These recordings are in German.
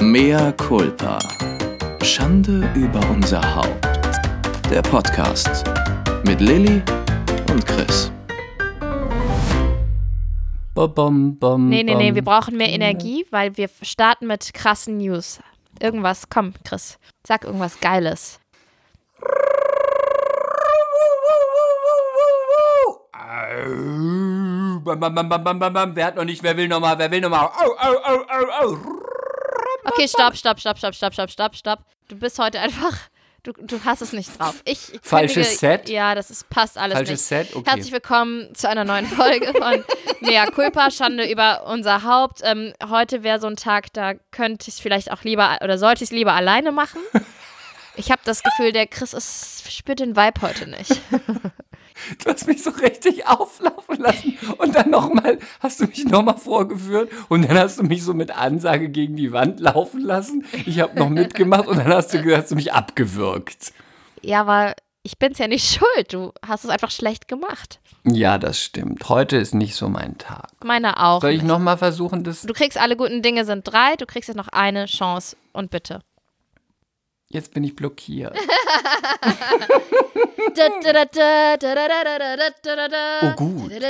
Mea culpa. Schande über unser Haupt. Der Podcast mit Lilly und Chris. Bom, bom, Nee, nee, nee, bom. wir brauchen mehr Energie, weil wir starten mit krassen News. Irgendwas, komm, Chris, sag irgendwas Geiles. Wer hat noch nicht, wer will noch mal, wer will noch mal? Au, au, au, au, au. Okay, stopp, stopp, stopp, stopp, stopp, stopp, stopp, stopp. Du bist heute einfach, du, du hast es nicht drauf. Ich ich Falsches kündige- Set? Ja, das ist, passt alles Falsches nicht. Set? Okay. Herzlich willkommen zu einer neuen Folge von Mea Culpa, Schande über unser Haupt. Ähm, heute wäre so ein Tag, da könnte ich es vielleicht auch lieber, oder sollte ich es lieber alleine machen. Ich habe das Gefühl, der Chris ist, spürt den Vibe heute nicht. Du hast mich so richtig auflaufen lassen und dann nochmal, hast du mich nochmal vorgeführt und dann hast du mich so mit Ansage gegen die Wand laufen lassen. Ich habe noch mitgemacht und dann hast du hast du mich abgewürgt. Ja, aber ich bin's ja nicht schuld. Du hast es einfach schlecht gemacht. Ja, das stimmt. Heute ist nicht so mein Tag. Meiner auch. Soll ich nochmal versuchen, das. Du kriegst alle guten Dinge sind drei, du kriegst jetzt noch eine Chance und bitte. Jetzt bin ich blockiert. Oh gut. Okay.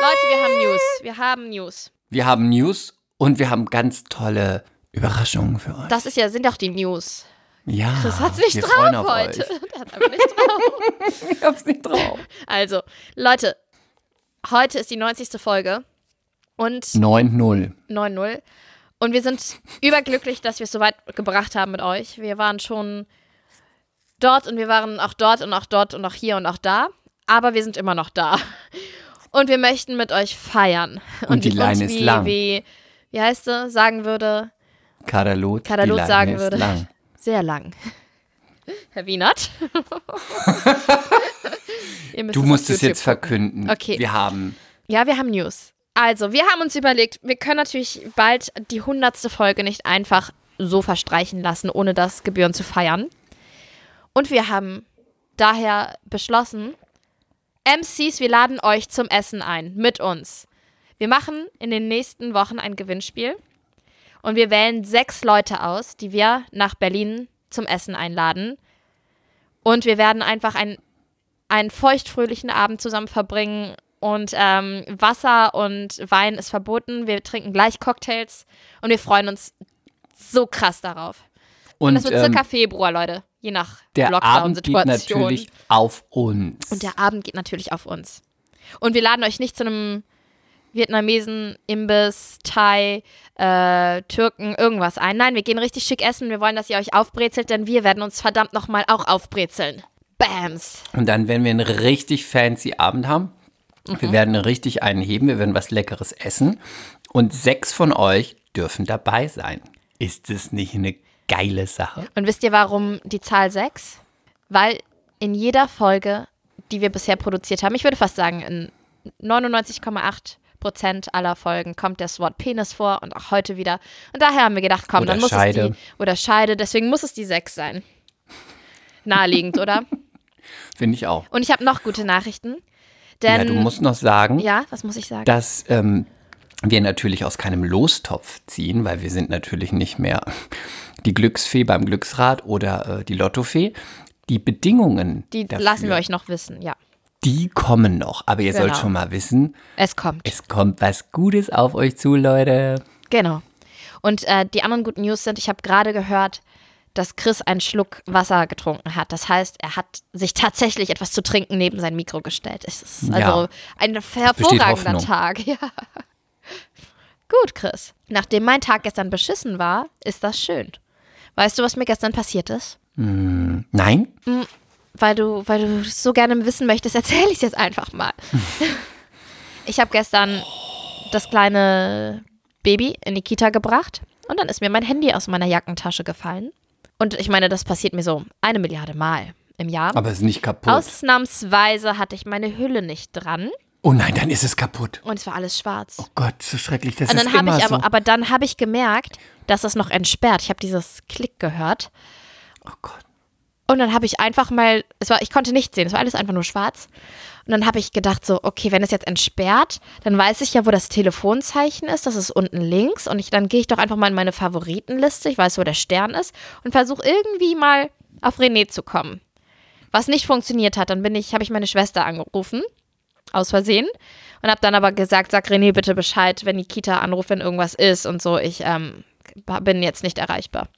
Leute, wir haben News. Wir haben News. Wir haben News und wir haben ganz tolle Überraschungen für euch. Das ist ja, sind doch die News. ja, Das hat's nicht wir freuen drauf auf heute. Euch. Der hat aber nicht drauf. Ich hab's nicht drauf. Also, Leute, heute ist die 90. Folge und 9-0. 9-0. Und wir sind überglücklich, dass wir es so weit gebracht haben mit euch. Wir waren schon dort und wir waren auch dort und auch dort und auch hier und auch da. Aber wir sind immer noch da. Und wir möchten mit euch feiern. Und die Leine ist wie, lang. Wie, wie heißt sie? Sagen würde, die Leine sagen ist würde. Lang. sehr lang. Herr Wienert? Du musst es YouTube jetzt verkünden. Okay. Wir haben. Ja, wir haben News. Also, wir haben uns überlegt, wir können natürlich bald die hundertste Folge nicht einfach so verstreichen lassen, ohne das Gebühren zu feiern. Und wir haben daher beschlossen, MCs, wir laden euch zum Essen ein, mit uns. Wir machen in den nächsten Wochen ein Gewinnspiel und wir wählen sechs Leute aus, die wir nach Berlin zum Essen einladen. Und wir werden einfach ein einen feuchtfröhlichen Abend zusammen verbringen und ähm, Wasser und Wein ist verboten. Wir trinken gleich Cocktails und wir freuen uns so krass darauf. Und, Und das wird ähm, circa Februar, Leute, je nach der Abend geht natürlich auf uns. Und der Abend geht natürlich auf uns. Und wir laden euch nicht zu einem Vietnamesen, Imbiss, Thai, äh, Türken, irgendwas ein. Nein, wir gehen richtig schick essen. Wir wollen, dass ihr euch aufbrezelt, denn wir werden uns verdammt nochmal auch aufbrezeln. Bams. Und dann werden wir einen richtig fancy Abend haben. Mhm. Wir werden richtig einen heben. Wir werden was Leckeres essen. Und sechs von euch dürfen dabei sein. Ist es nicht eine geile Sache? Und wisst ihr, warum die Zahl 6? Weil in jeder Folge, die wir bisher produziert haben, ich würde fast sagen, in 99,8 Prozent aller Folgen kommt das Wort Penis vor und auch heute wieder. Und daher haben wir gedacht, komm, Oder dann muss Scheide. es die, oder Scheide, deswegen muss es die 6 sein. Naheliegend, oder? Finde ich auch. Und ich habe noch gute Nachrichten. Denn, ja, du musst noch sagen, Ja, was muss ich sagen? dass ähm, wir natürlich aus keinem Lostopf ziehen, weil wir sind natürlich nicht mehr die Glücksfee beim Glücksrad oder äh, die Lottofee. Die Bedingungen, die dafür, lassen wir euch noch wissen, ja. die kommen noch. Aber ihr sollt Genau. schon mal wissen, Es kommt. es kommt was Gutes auf euch zu, Leute. Genau. Und äh, die anderen guten News sind, ich habe gerade gehört, dass Chris einen Schluck Wasser getrunken hat. Das heißt, er hat sich tatsächlich etwas zu trinken neben sein Mikro gestellt. Es ist also Ja. ein hervorragender. Tag. Ja. Gut, Chris. Nachdem mein Tag gestern beschissen war, ist das schön. Weißt du, was mir gestern passiert ist? Nein? Weil du, weil du so gerne wissen möchtest, erzähle ich es jetzt einfach mal. ich habe gestern das kleine Baby in die Kita gebracht und dann ist mir mein Handy aus meiner Jackentasche gefallen. Und ich meine, das passiert mir so eine Milliarde Mal im Jahr. Aber es ist nicht kaputt. Ausnahmsweise hatte ich meine Hülle nicht dran oh nein, dann ist es kaputt. und es war alles schwarz. Oh Gott, so schrecklich. Das und ist dann habe immer ich so. aber, aber dann habe ich gemerkt, dass das noch entsperrt. Ich habe dieses Klick gehört oh Gott. Und dann habe ich einfach mal, es war, ich konnte nichts sehen, es war alles einfach nur schwarz. Und dann habe ich gedacht so, okay, wenn es jetzt entsperrt, dann weiß ich ja, wo das Telefonzeichen ist, das ist unten links. Und ich, dann gehe ich doch einfach mal in meine Favoritenliste, ich weiß, wo der Stern ist, und versuche irgendwie mal auf René zu kommen. Was nicht funktioniert hat, dann bin ich, habe ich meine Schwester angerufen, aus Versehen, und habe dann aber gesagt, sag René bitte Bescheid, wenn die Kita anruft, wenn irgendwas ist und so. Ich ähm, bin jetzt nicht erreichbar.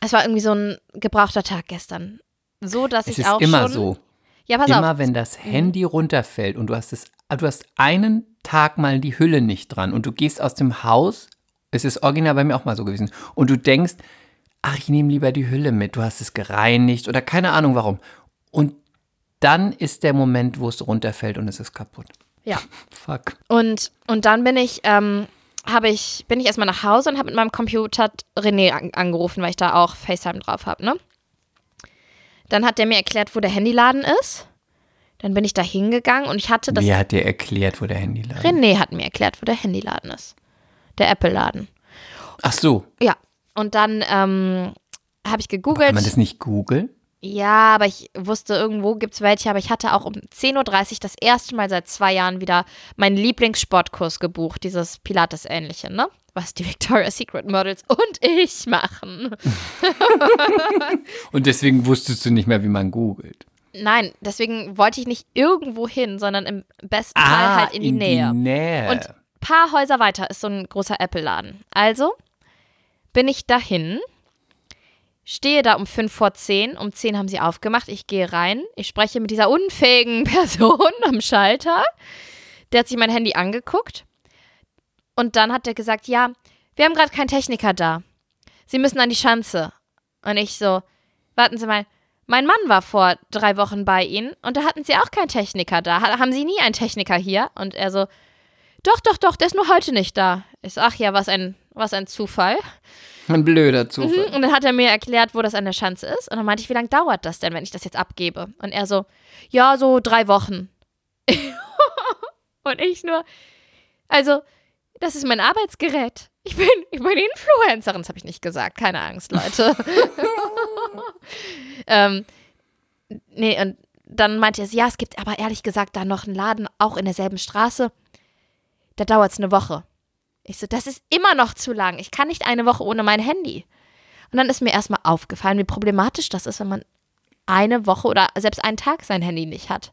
Es war irgendwie so ein gebrauchter Tag gestern. So, dass Es ich ist auch immer schon, so. Ja, pass immer auf. wenn das Handy runterfällt und du hast es, du hast einen Tag mal die Hülle nicht dran und du gehst aus dem Haus, es ist original bei mir auch mal so gewesen, und du denkst, ach, ich nehme lieber die Hülle mit, du hast es gereinigt oder keine Ahnung warum. Und dann ist der Moment, wo es runterfällt und es ist kaputt. Ja. Fuck. Und, und dann bin ich, ähm, habe ich, bin ich erstmal nach Hause und habe mit meinem Computer René an, angerufen, weil ich da auch FaceTime drauf habe, ne? Dann hat der mir erklärt, wo der Handyladen ist. Dann bin ich da hingegangen und ich hatte das. Wer hat dir erklärt, wo der Handy lag? René hat mir erklärt, wo der Handyladen ist. Der Apple-Laden. Ach so, Ja. Und dann ähm, habe ich gegoogelt. kann man das nicht googeln? Ja, aber ich wusste, irgendwo gibt es welche, aber ich hatte auch um 10.30 Uhr das erste Mal seit zwei Jahren wieder meinen Lieblingssportkurs gebucht, dieses Pilates-ähnliche, ne? Was die Victoria's Secret Models und ich machen. Und deswegen wusstest du nicht mehr, wie man googelt. Nein, deswegen wollte ich nicht irgendwo hin, sondern im besten Fall halt in die Nähe. Ah, Die Nähe. Und paar Häuser weiter ist so ein großer Apple-Laden. Also bin ich dahin, stehe da um 5 vor 10. Um 10 haben sie aufgemacht. Ich gehe rein. Ich spreche mit dieser unfähigen Person am Schalter. Der hat sich mein Handy angeguckt. Und dann hat er gesagt: Ja, wir haben gerade keinen Techniker da. Sie müssen an die Schanze. Und ich so: Warten Sie mal. Mein Mann war vor drei Wochen bei Ihnen und da hatten Sie auch keinen Techniker da. Ha- Haben Sie nie einen Techniker hier? Und er so: doch, doch, doch, der ist nur heute nicht da. Ich so, ach ja, was ein, was ein Zufall. Ein blöder Zufall. Mhm. Und dann hat er mir erklärt, wo das an der Schanze ist. Und dann meinte ich, wie lange dauert das denn, wenn ich das jetzt abgebe? Und er so, ja, so drei Wochen. Und ich nur, also, das ist mein Arbeitsgerät. Ich bin, ich bin Influencerin, das habe ich nicht gesagt. Keine Angst, Leute. ähm, nee, und dann meinte er, ja, es gibt aber ehrlich gesagt da noch einen Laden, auch in derselben Straße. Da dauert es eine Woche. Ich so, das ist immer noch zu lang. Ich kann nicht eine Woche ohne mein Handy. Und dann ist mir erstmal aufgefallen, wie problematisch das ist, wenn man eine Woche oder selbst einen Tag sein Handy nicht hat.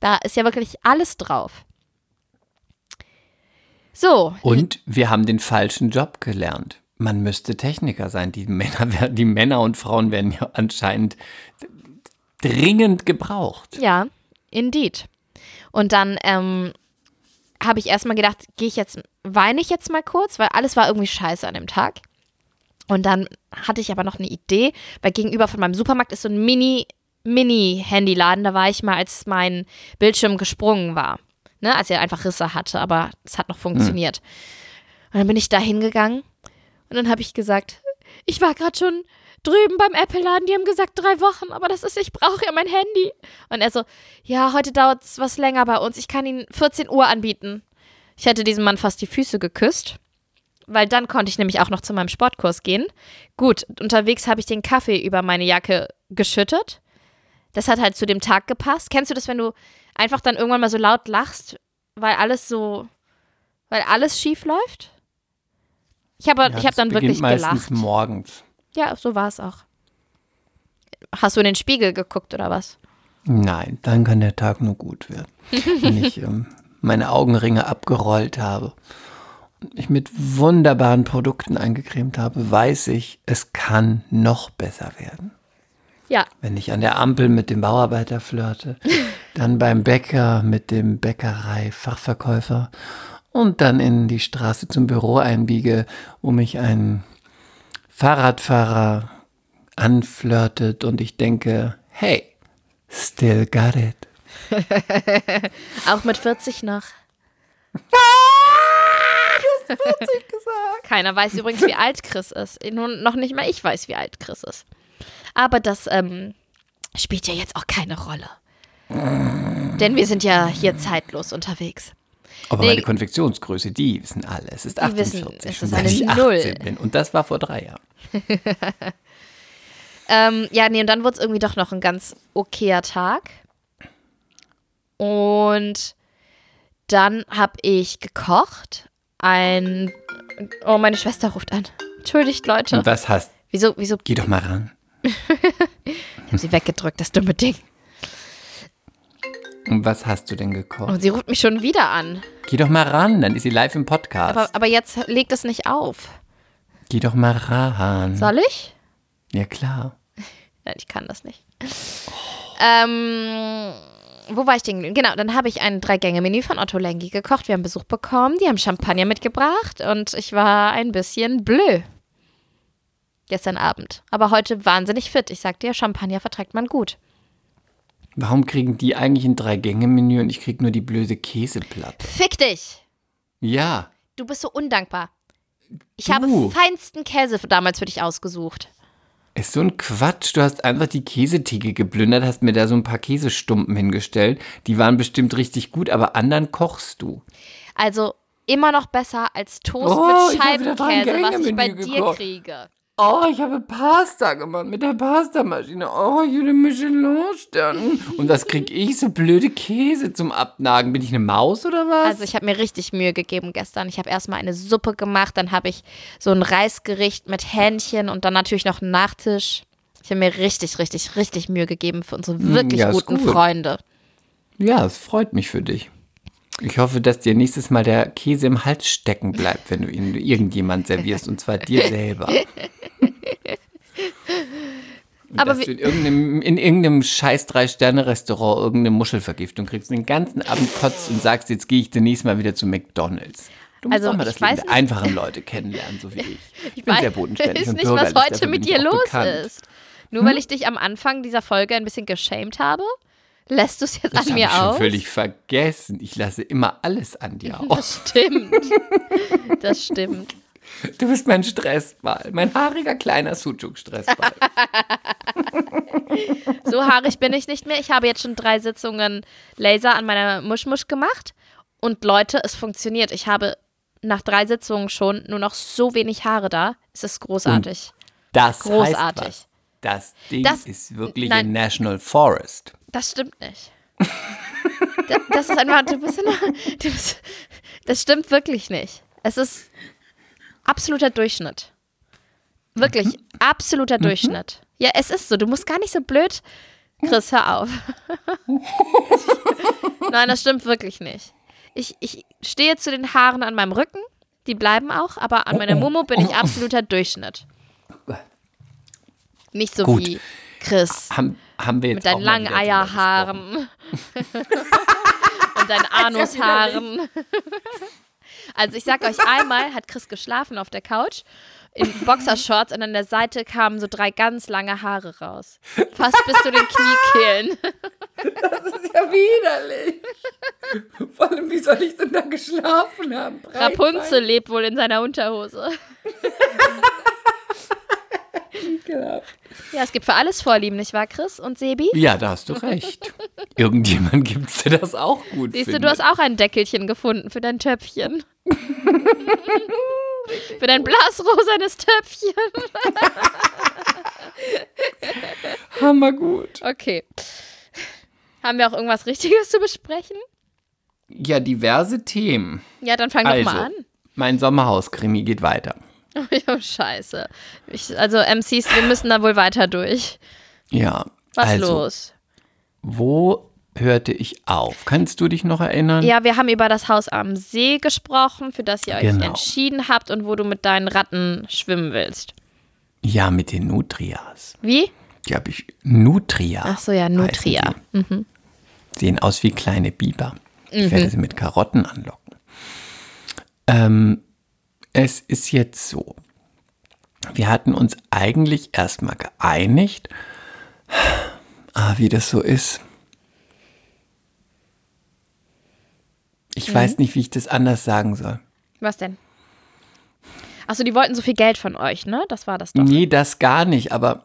Da ist ja wirklich alles drauf. So, Und wir haben den falschen Job gelernt. Man müsste Techniker sein. Die Männer, die Männer und Frauen werden ja anscheinend dringend gebraucht. ja, indeed. Und dann ähm, habe ich erstmal gedacht, gehe ich jetzt, weine ich jetzt mal kurz, weil alles war irgendwie scheiße an dem Tag. Und dann hatte ich aber noch eine Idee, weil gegenüber von meinem Supermarkt ist so ein Mini, Mini-Handyladen. Da war ich mal, als mein Bildschirm gesprungen war. Ne, als er einfach Risse hatte, aber es hat noch funktioniert. Und dann bin ich da hingegangen und dann habe ich gesagt, ich war gerade schon drüben beim Apple-Laden, die haben gesagt drei Wochen, aber das ist, ich brauche ja mein Handy. Und er so, ja, heute dauert es was länger bei uns, ich kann Ihnen 14 Uhr anbieten. Ich hätte diesem Mann fast die Füße geküsst, weil dann konnte ich nämlich auch noch zu meinem Sportkurs gehen. Gut, unterwegs habe ich den Kaffee über meine Jacke geschüttet. Das hat halt zu dem Tag gepasst. Kennst du das, wenn du einfach dann irgendwann mal so laut lachst, weil alles so, weil alles schief läuft? Ich habe Ja, ich hab dann wirklich gelacht. morgens. Ja, so war es auch. Hast du in den Spiegel geguckt oder was? Nein, dann kann der Tag nur gut werden. Wenn ich ähm, meine Augenringe abgerollt habe und mich mit wunderbaren Produkten eingecremt habe, weiß ich, es kann noch besser werden. Ja, Wenn ich an der Ampel mit dem Bauarbeiter flirte, dann beim Bäcker mit dem Bäckerei-Fachverkäufer und dann in die Straße zum Büro einbiege, wo mich ein Fahrradfahrer anflirtet und ich denke, hey, still got it. auch mit 40 noch. Keiner weiß übrigens, wie alt Chris ist. Nun, noch nicht mal ich weiß, wie alt Chris ist. Aber das ähm, spielt ja jetzt auch keine Rolle. Denn wir sind ja hier zeitlos unterwegs. Aber Nee. meine Konfektionsgröße, die wissen alle. Es ist Die wissen, 48, es ist eine Null. 18 bin. Und das war vor drei Jahren. Ähm, ja, nee, und dann wurde es irgendwie doch noch ein ganz okayer Tag. Und dann habe ich gekocht. Ein. Oh, meine Schwester ruft an. Entschuldigt, Leute. Und was hast Wieso, wieso? Geh doch mal ran. Ich habe sie weggedrückt, das dumme Ding. Und was hast du denn gekocht? Und sie ruft mich schon wieder an. Geh doch mal ran, dann ist sie live im Podcast. Aber, aber jetzt legt es nicht auf. Geh doch mal ran. Soll ich? Ja, klar. Nein, ich kann das nicht. Ähm, wo war ich denn? Genau, dann habe ich ein Drei-Gänge-Menü von Otto Lengi gekocht. Wir haben Besuch bekommen, die haben Champagner mitgebracht und ich war ein bisschen blö. Gestern Abend. Aber heute wahnsinnig fit. Ich sag dir, Champagner verträgt man gut. Warum kriegen die eigentlich ein Drei-Gänge-Menü und ich krieg nur die blöde Käseplatte? Fick dich! Ja. Du bist so undankbar. Ich Du. habe feinsten Käse für damals für dich ausgesucht. Ist so ein Quatsch. Du hast einfach die Käsetheke geplündert, hast mir da so ein paar Käsestumpen hingestellt. Die waren bestimmt richtig gut, aber anderen kochst du. Also immer noch besser als Toast Oh, mit Scheibenkäse, was ich bei dir gekocht. kriege. Oh, ich habe Pasta gemacht mit der Pastamaschine. Oh, Jule Michelin-Stern. Und was krieg ich? So blöde Käse zum Abnagen. Bin ich eine Maus oder was? Also ich habe mir richtig Mühe gegeben gestern. Ich habe erstmal eine Suppe gemacht, dann habe ich so ein Reisgericht mit Hähnchen und dann natürlich noch einen Nachtisch. Ich habe mir richtig, richtig, richtig Mühe gegeben für unsere wirklich ja, guten gut. Freunde. ja, es freut mich für dich. Ich hoffe, dass dir nächstes Mal der Käse im Hals stecken bleibt, wenn du ihn irgendjemand servierst. Und zwar dir selber. Und Aber dass du in irgendeinem, in irgendeinem scheiß Drei-Sterne-Restaurant irgendeine Muschelvergiftung kriegst und den ganzen Abend kotzt und sagst, jetzt gehe ich demnächst mal wieder zu McDonalds. Du musst Also, auch mal ich das Leben der einfachen Leute kennenlernen, so wie ich. Ich bin weiß sehr bodenständig und nicht, was heute mit dir ich los bekannt. ist. Nur weil ich dich am Anfang dieser Folge ein bisschen geschämt habe, lässt du es jetzt Das an mir ich schon aus. völlig vergessen. Ich lasse immer alles an dir aus. Das stimmt. Das stimmt. Du bist mein Stressball, mein haariger kleiner Sucuk-Stressball. So haarig bin ich nicht mehr. Ich habe jetzt schon drei Sitzungen Laser an meiner Muschmusch gemacht. Und Leute, es funktioniert. Ich habe nach drei Sitzungen schon nur noch so wenig Haare da. Es ist großartig. Das Großartig. heißt was. Das Ding Das- ist wirklich nein. ein National Forest. Das stimmt nicht. Da- das ist einfach, du bist, in, du bist, das stimmt wirklich nicht. Es ist absoluter Durchschnitt. Wirklich, Mhm. absoluter Durchschnitt. Ja, es ist so. Du musst gar nicht so blöd. Chris, hör auf. Nein, das stimmt wirklich nicht. Ich, ich stehe zu den Haaren an meinem Rücken. Die bleiben auch, aber an meiner Mumu bin ich absoluter Durchschnitt. Nicht so Gut. wie Chris Haben, haben wir jetzt mit deinen langen. Eierhaaren und deinen Anushaaren. Also ich sag euch, einmal hat Chris geschlafen auf der Couch in Boxershorts und an der Seite kamen so drei ganz lange Haare raus. Fast bis zu den Kniekehlen. Das ist ja widerlich. Vor allem, wie soll ich denn da geschlafen haben? Rapunzel lebt wohl in seiner Unterhose. Breitbein. Ja, es gibt für alles Vorlieben, nicht wahr, Chris und Sebi? Ja, da hast du recht. Irgendjemand gibt's, der das auch gut Siehst du, findet. du hast auch ein Deckelchen gefunden für dein Töpfchen. für dein blasrosanes Töpfchen. Hammergut. Okay. Haben wir auch irgendwas Richtiges zu besprechen? Ja, diverse Themen. Ja, dann fang Also, doch mal an. mein Sommerhaus-Krimi geht weiter. Oh, scheiße. Ich, also MCs, wir müssen da wohl weiter durch. Ja. Was also, los? Wo hörte ich auf? Kannst du dich noch erinnern? Ja, wir haben über das Haus am See gesprochen, für das ihr euch Genau. entschieden habt und wo du mit deinen Ratten schwimmen willst. Ja, mit den Nutrias. Wie? Die habe ich Nutria. Ach so, ja, Nutria. die. Sehen aus wie kleine Biber. Ich Mhm. werde sie mit Karotten anlocken. Ähm, es ist jetzt so. Wir hatten uns eigentlich erstmal geeinigt, ah, wie das so ist. Ich Mhm. weiß nicht, wie ich das anders sagen soll. Was denn? Achso, die wollten so viel Geld von euch, ne? Das war das doch. Nee, das gar nicht, aber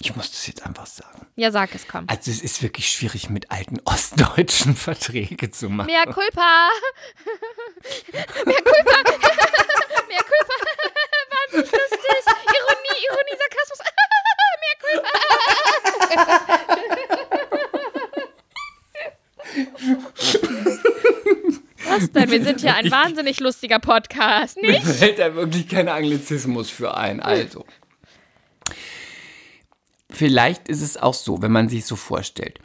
ich muss das jetzt einfach sagen. Ja, sag es, komm. Also es ist wirklich schwierig, mit alten ostdeutschen Verträge zu machen. Mehr culpa. Mehr culpa. Mehr culpa. Wahnsinnig lustig. Ironie, Ironie, Sarkasmus. Mehr culpa. Was denn? Wir sind hier ein wahnsinnig lustiger Podcast, nicht? Mir fällt da wirklich kein Anglizismus für ein, also. Vielleicht ist es auch so, wenn man sich so vorstellt.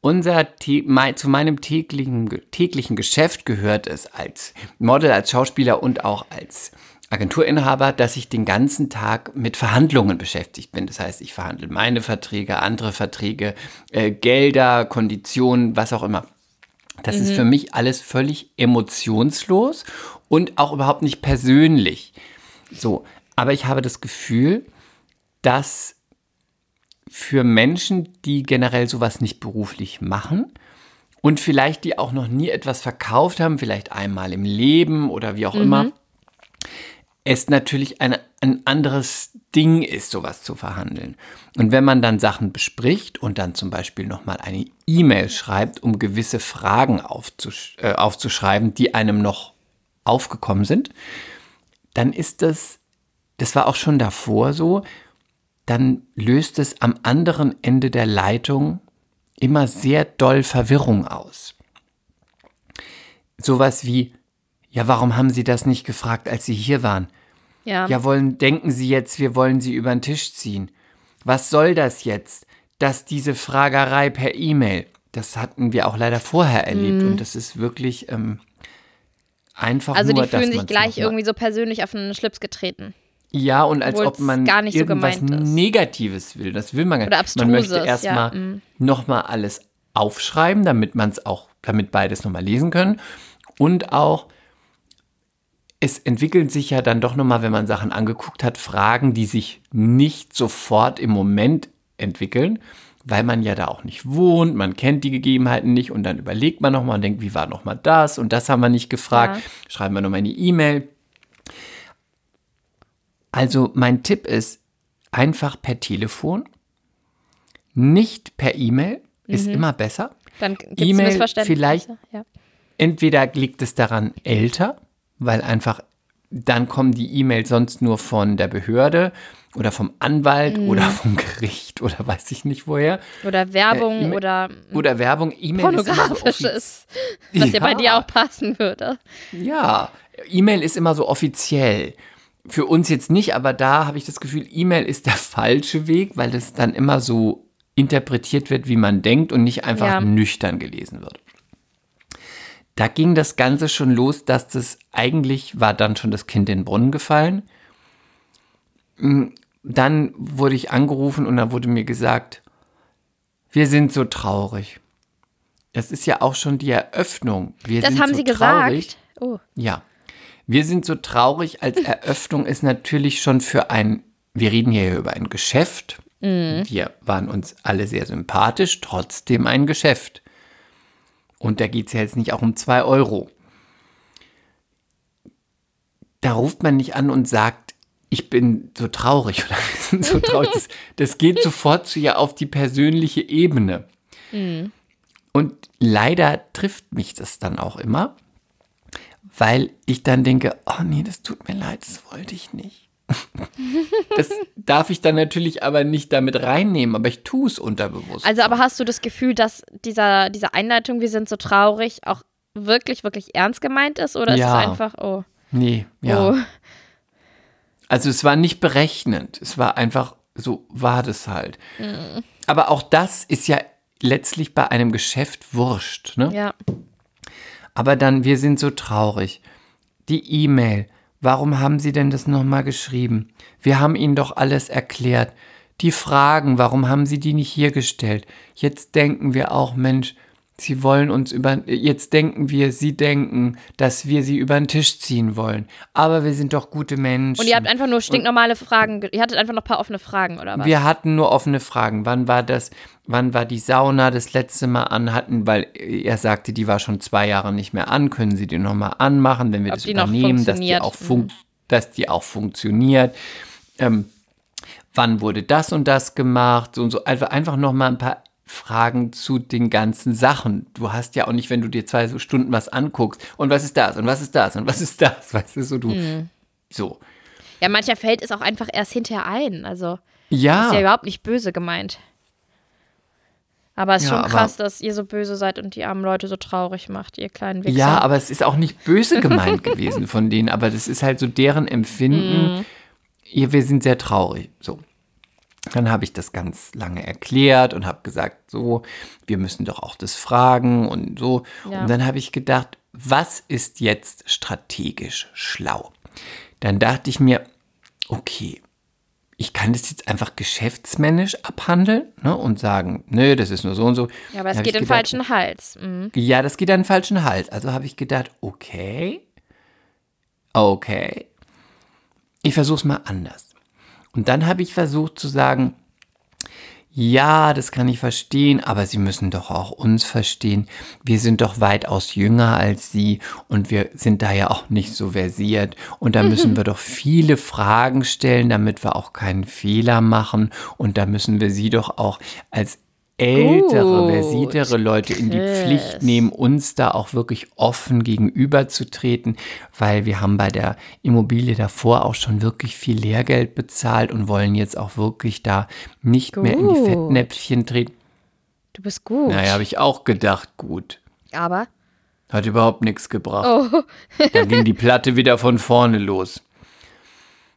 Unser mein, zu meinem täglichen, täglichen Geschäft gehört es als Model, als Schauspieler und auch als Agenturinhaber, dass ich den ganzen Tag mit Verhandlungen beschäftigt bin. Das heißt, ich verhandle meine Verträge, andere Verträge, äh, Gelder, Konditionen, was auch immer. Das ist für mich alles völlig emotionslos und auch überhaupt nicht persönlich. So, aber ich habe das Gefühl, dass für Menschen, die generell sowas nicht beruflich machen und vielleicht die auch noch nie etwas verkauft haben, vielleicht einmal im Leben oder wie auch immer, es natürlich eine, ein anderes Ding ist, sowas zu verhandeln. Und wenn man dann Sachen bespricht und dann zum Beispiel nochmal eine E-Mail schreibt, um gewisse Fragen aufzusch äh, aufzuschreiben, die einem noch aufgekommen sind, dann ist das, das war auch schon davor so, dann löst es am anderen Ende der Leitung immer sehr doll Verwirrung aus. Sowas wie, ja, warum haben Sie das nicht gefragt, als Sie hier waren? Ja. Ja, wollen, denken Sie jetzt, wir wollen Sie über den Tisch ziehen? Was soll das jetzt? Dass diese Fragerei per E-Mail, das hatten wir auch leider vorher erlebt und das ist wirklich ähm, einfach Mhm. Also nur, die fühlen sich gleich irgendwie so persönlich auf den Schlips getreten. Ja, und als ob man gar nicht so irgendwas ist. Negatives will. Das will man gar Oder nicht. Man möchte erstmal ja, mm. nochmal alles aufschreiben, damit man es auch, damit beides nochmal lesen können. Und auch, es entwickeln sich ja dann doch nochmal, wenn man Sachen angeguckt hat, Fragen, die sich nicht sofort im Moment entwickeln, weil man ja da auch nicht wohnt, man kennt die Gegebenheiten nicht und dann überlegt man nochmal und denkt, wie war nochmal das und das haben wir nicht gefragt, Ja. schreiben wir nochmal eine E-Mail. Also mein Tipp ist, einfach per Telefon, nicht per E-Mail, ist immer besser. Dann gibt es E-Mail vielleicht- Ja. Entweder liegt es daran älter, weil einfach dann kommen die E-Mails sonst nur von der Behörde oder vom Anwalt Mhm. oder vom Gericht oder weiß ich nicht woher. Oder Werbung Äh, E-Mail- oder Oder Werbung, E-Mail ist immer so pornografisches, was ja. bei dir auch passen würde. Ja, E-Mail ist immer so offiziell. Für uns jetzt nicht, aber da habe ich das Gefühl, E-Mail ist der falsche Weg, weil es dann immer so interpretiert wird, wie man denkt und nicht einfach Ja. nüchtern gelesen wird. Da ging das Ganze schon los, dass das eigentlich war dann schon das Kind in den Brunnen gefallen. Mm, Dann wurde ich angerufen und da wurde mir gesagt, wir sind so traurig. Das ist ja auch schon die Eröffnung. Wir Das haben so sie traurig. gesagt. Oh. Ja. Wir sind so traurig, als Eröffnung ist natürlich schon für ein, wir reden hier über ein Geschäft. Wir waren uns alle sehr sympathisch, trotzdem ein Geschäft. Und da geht es ja jetzt nicht auch um zwei Euro. Da ruft man nicht an und sagt, ich bin so traurig oder wir sind so traurig. Das, das geht sofort zu ja auf die persönliche Ebene. Und leider trifft mich das dann auch immer weil ich dann denke, oh nee, das tut mir leid, das wollte ich nicht. das darf ich dann natürlich aber nicht damit reinnehmen, aber ich tue es unterbewusst. Also, aber hast du das Gefühl, dass dieser, diese Einleitung, wir sind so traurig, auch wirklich, wirklich ernst gemeint ist? Oder Ja. ist es einfach, oh, nee, ja. oh. Also es war nicht berechnend, es war einfach, so war das halt. Aber auch das ist ja letztlich bei einem Geschäft wurscht, ne? Ja. Aber dann, wir sind so traurig. Die E-Mail, warum haben Sie denn das nochmal geschrieben? Wir haben Ihnen doch alles erklärt. Die Fragen, warum haben Sie die nicht hier gestellt? Jetzt denken wir auch, Mensch, Sie wollen uns über, jetzt denken wir, Sie denken, dass wir Sie über den Tisch ziehen wollen. Aber wir sind doch gute Menschen. Und ihr habt einfach nur stinknormale Fragen, ge- ihr hattet einfach noch ein paar offene Fragen, oder was? Wir hatten nur offene Fragen. Wann war das, wann war die Sauna das letzte Mal an hatten, weil er sagte, die war schon zwei Jahre nicht mehr an. Können Sie die nochmal anmachen, wenn wir Ob das übernehmen, dass die auch, dass die auch funktioniert? Ähm, wann wurde das und das gemacht? Und so. Also einfach nochmal ein paar Fragen zu den ganzen Sachen. Du hast ja auch nicht, wenn du dir zwei so Stunden was anguckst, und was ist das und was ist das und was ist das, weißt du, so du. Hm. So. Ja, mancher fällt es auch einfach erst hinterher ein. Also Ja. ist ja überhaupt nicht böse gemeint. Aber es ist Ja, schon krass, dass ihr so böse seid und die armen Leute so traurig macht, ihr kleinen Wichser. Ja, aber es ist auch nicht böse gemeint gewesen von denen, aber das ist halt so deren Empfinden. Ja, wir sind sehr traurig. So. Dann habe ich das ganz lange erklärt und habe gesagt, so, wir müssen doch auch das fragen und so. Ja. Und dann habe ich gedacht, was ist jetzt strategisch schlau? Dann dachte ich mir, okay, ich kann das jetzt einfach geschäftsmännisch abhandeln ne, und sagen, nö, das ist nur so und so. Ja, aber es geht in den falschen Hals. Mhm. ja, das geht an den falschen Hals. Also habe ich gedacht, okay, okay, ich versuche es mal anders. Und dann habe ich versucht zu sagen, ja, das kann ich verstehen, aber Sie müssen doch auch uns verstehen. Wir sind doch weitaus jünger als Sie und wir sind da ja auch nicht so versiert. Und da müssen wir doch viele Fragen stellen, damit wir auch keinen Fehler machen. Und da müssen wir Sie doch auch als ältere, Gut, versiertere Leute in die Pflicht Chris. nehmen, uns da auch wirklich offen gegenüberzutreten, weil wir haben bei der Immobilie davor auch schon wirklich viel Lehrgeld bezahlt und wollen jetzt auch wirklich da nicht mehr in die Gut. Fettnäpfchen treten. Du bist gut. Naja, habe ich auch gedacht, gut. aber Hat überhaupt nichts gebracht. Oh. da ging die Platte wieder von vorne los.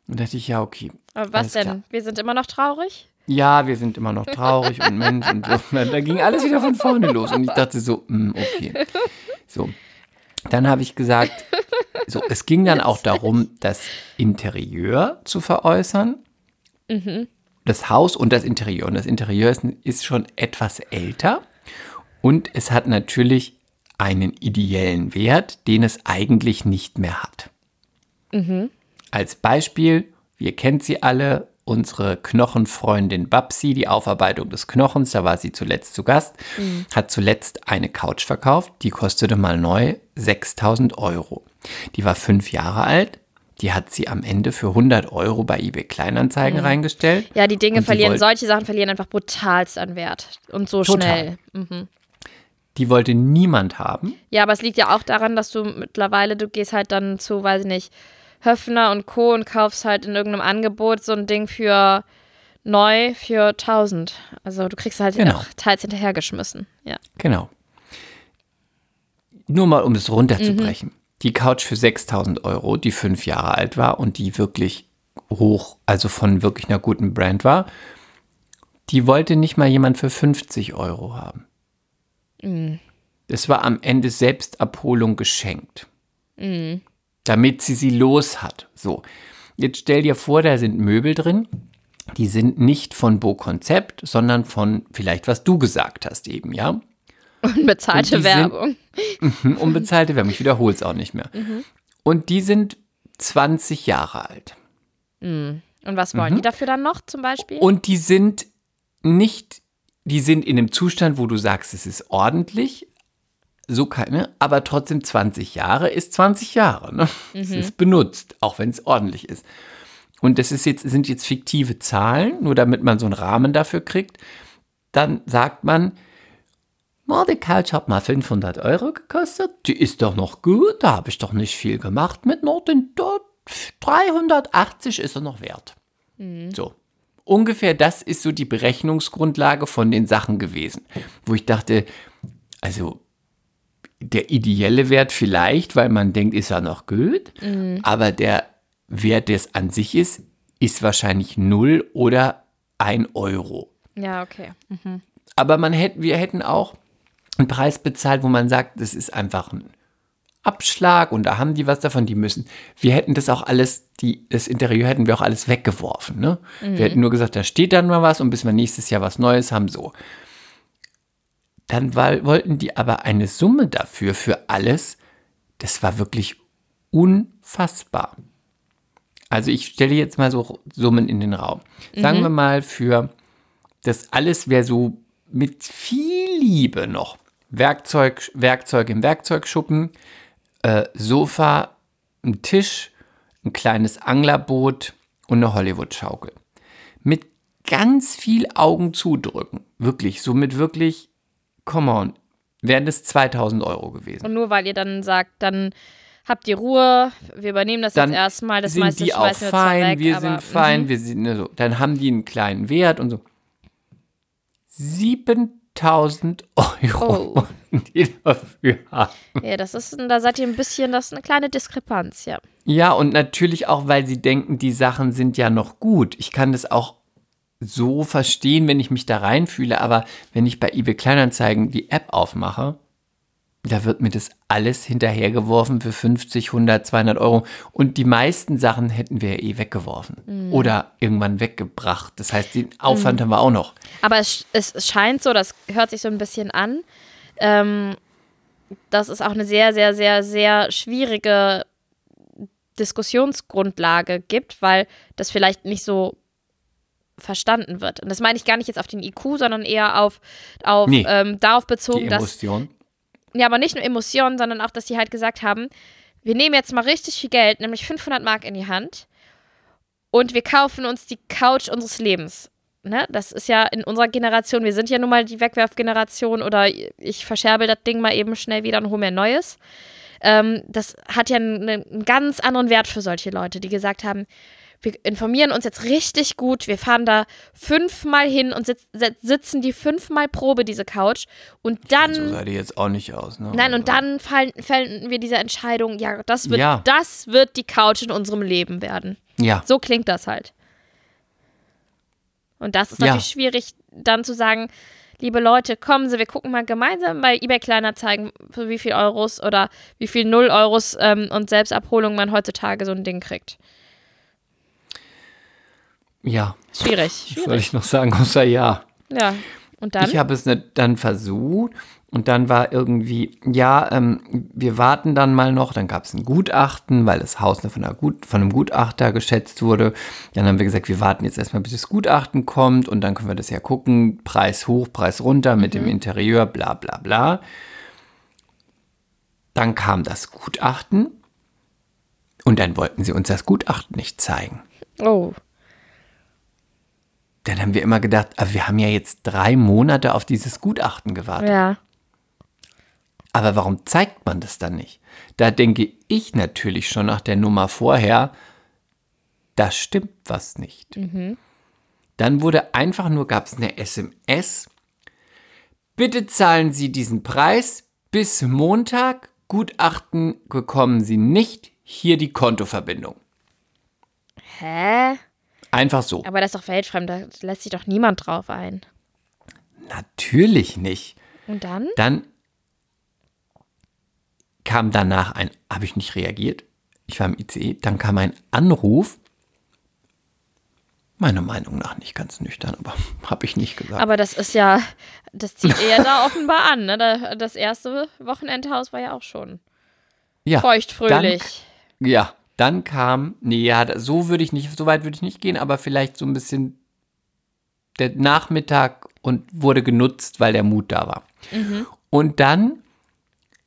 Und dachte ich, ja, okay. aber was denn? klar. Wir sind immer noch traurig? Ja, wir sind immer noch traurig und Mensch und so. Da ging alles wieder von vorne los. Und ich dachte so, hm, okay. So. Dann habe ich gesagt, so, es ging dann auch darum, das Interieur zu veräußern. Das Haus und das Interieur. Und das Interieur ist, ist schon etwas älter. Und es hat natürlich einen ideellen Wert, den es eigentlich nicht mehr hat. Als Beispiel, wir kennt sie alle, unsere Knochenfreundin Babsi, die Aufarbeitung des Knochens, da war sie zuletzt zu Gast, hat zuletzt eine Couch verkauft, die kostete mal neu 6000 Euro. Die war fünf Jahre alt, die hat sie am Ende für 100 Euro bei eBay Kleinanzeigen reingestellt. Ja, die Dinge verlieren, solche Sachen verlieren einfach brutalst an Wert. Und so Total. schnell. Die wollte niemand haben. Ja, aber es liegt ja auch daran, dass du mittlerweile, du gehst halt dann zu, weiß ich nicht, Höfner und Co. und kaufst halt in irgendeinem Angebot so ein Ding für neu für 1000. Also du kriegst halt Genau. auch teils hinterhergeschmissen. Ja. Genau. Nur mal, um es runterzubrechen. Die Couch für 6000 Euro, die fünf Jahre alt war und die wirklich hoch, also von wirklich einer guten Brand war, die wollte nicht mal jemand für 50 Euro haben. Es war am Ende Selbstabholung geschenkt. Damit sie sie los hat. So. Jetzt stell dir vor, da sind Möbel drin. Die sind nicht von Bo Konzept, sondern von vielleicht, was du gesagt hast eben, ja? Unbezahlte die sind- Werbung. Unbezahlte Werbung, ich wiederhole es auch nicht mehr. Und die sind 20 Jahre alt. Und was wollen Mhm. die dafür dann noch zum Beispiel? Und die sind nicht, die sind in einem Zustand, wo du sagst, es ist ordentlich, so keine, aber trotzdem 20 Jahre ist 20 Jahre. Ne? Es ist benutzt, auch wenn es ordentlich ist. Und das ist jetzt, sind jetzt fiktive Zahlen, nur damit man so einen Rahmen dafür kriegt. Dann sagt man, na, die Couch hat mal 500 Euro gekostet, die ist doch noch gut, da habe ich doch nicht viel gemacht mit, nur den dort 380 ist er noch wert. So. Ungefähr das ist so die Berechnungsgrundlage von den Sachen gewesen, wo ich dachte, also der ideelle Wert vielleicht, weil man denkt, ist ja noch gut, aber der Wert, der es an sich ist, ist wahrscheinlich 0 oder 1 Euro. ja, okay. Aber man hätte, wir hätten auch einen Preis bezahlt, wo man sagt, das ist einfach ein Abschlag und da haben die was davon, die müssen. Wir hätten das auch alles, die, das Interieur hätten wir auch alles weggeworfen. Ne? Wir hätten nur gesagt, da steht dann mal was und bis wir nächstes Jahr was Neues haben, so. Dann weil, wollten die aber eine Summe dafür, für alles, das war wirklich unfassbar. Also ich stelle jetzt mal so Summen in den Raum. Sagen wir mal für das alles wäre so mit viel Liebe noch. Werkzeug, Werkzeug im Werkzeugschuppen, äh, Sofa, ein Tisch, ein kleines Anglerboot und eine Hollywood-Schaukel. Mit ganz viel Augen zudrücken. Wirklich, so mit wirklich, come on, wären das 2000 Euro gewesen. Und nur weil ihr dann sagt, dann habt ihr Ruhe, wir übernehmen das dann jetzt erstmal, das sind meiste die auch schmeißen wir fein, weg, wir aber, sind mhm. fein, wir sind ne, so. Dann haben die einen kleinen Wert und so. 5000 Euro Oh. die dafür haben. Ja, das ist, da seid ihr ein bisschen, das ist eine kleine Diskrepanz, ja. Ja, und natürlich auch, weil sie denken, die Sachen sind ja noch gut. Ich kann das auch so verstehen, wenn ich mich da reinfühle, aber wenn ich bei eBay Kleinanzeigen die App aufmache, da wird mir das alles hinterhergeworfen für 50, 100, 200 Euro. Und die meisten Sachen hätten wir ja eh weggeworfen oder irgendwann weggebracht. Das heißt, den Aufwand haben wir auch noch. Aber es, es scheint so, das hört sich so ein bisschen an, ähm, dass es auch eine sehr, sehr, sehr, sehr schwierige Diskussionsgrundlage gibt, weil das vielleicht nicht so verstanden wird. Und das meine ich gar nicht jetzt auf den IQ, sondern eher auf, auf Nee. ähm, darauf bezogen, dass ja, aber nicht nur Emotionen, sondern auch, dass die halt gesagt haben, wir nehmen jetzt mal richtig viel Geld, nämlich 500 Mark in die Hand und wir kaufen uns die Couch unseres Lebens. Ne? Das ist ja in unserer Generation, wir sind ja nun mal die Wegwerfgeneration oder ich verscherbel das Ding mal eben schnell wieder und hole mir ein neues. Ähm, das hat ja einen, einen ganz anderen Wert für solche Leute, die gesagt haben, wir informieren uns jetzt richtig gut, wir fahren da fünfmal hin und sitz, sitz- sitzen die fünfmal Probe, diese Couch und dann... So sah die jetzt auch nicht aus. Ne? Nein, und dann fallen, fällen wir diese Entscheidung, ja, das wird, Ja. das wird die Couch in unserem Leben werden. Ja, So klingt das halt. Und das ist Ja. natürlich schwierig, dann zu sagen, liebe Leute, kommen Sie, wir gucken mal gemeinsam bei eBay Kleinanzeigen, für wie viel Euros oder wie viel Null Euros ähm, und Selbstabholung man heutzutage so ein Ding kriegt. Ja. Schwierig, Was soll schwierig. ich noch sagen, außer ja. Ja. Und dann? Ich habe es ne, dann versucht und dann war irgendwie, ja, ähm, wir warten dann mal noch. Dann gab es ein Gutachten, weil das Haus von, Gut, von einem Gutachter geschätzt wurde. Dann haben wir gesagt, wir warten jetzt erstmal, bis das Gutachten kommt und dann können wir das ja gucken. Preis hoch, Preis runter mit dem Interieur, bla bla bla. Dann kam das Gutachten und dann wollten sie uns das Gutachten nicht zeigen. oh. Dann haben wir immer gedacht, aber wir haben ja jetzt drei Monate auf dieses Gutachten gewartet. Ja. Aber warum zeigt man das dann nicht? Da denke ich natürlich schon nach der Nummer vorher, da stimmt was nicht. Dann wurde einfach nur, gab es eine SMS. Bitte zahlen Sie diesen Preis bis Montag. Gutachten bekommen Sie nicht. Hier die Kontoverbindung. Hä? Einfach so. Aber das ist doch weltfremd, da lässt sich doch niemand drauf ein. Natürlich nicht. Und dann? Dann kam danach ein, habe ich nicht reagiert. Ich war im ICE. Dann kam ein Anruf. Meiner Meinung nach nicht ganz nüchtern, aber habe ich nicht gesagt. Aber das ist ja, das zieht eher da offenbar an. Ne? Da- Das erste Wochenendhaus war ja auch schon ja, feuchtfröhlich. Dann, ja, dann kam, nee, ja, da- so würde ich nicht, so weit würde ich nicht gehen, aber vielleicht so ein bisschen der Nachmittag und wurde genutzt, weil der Mut da war. Und dann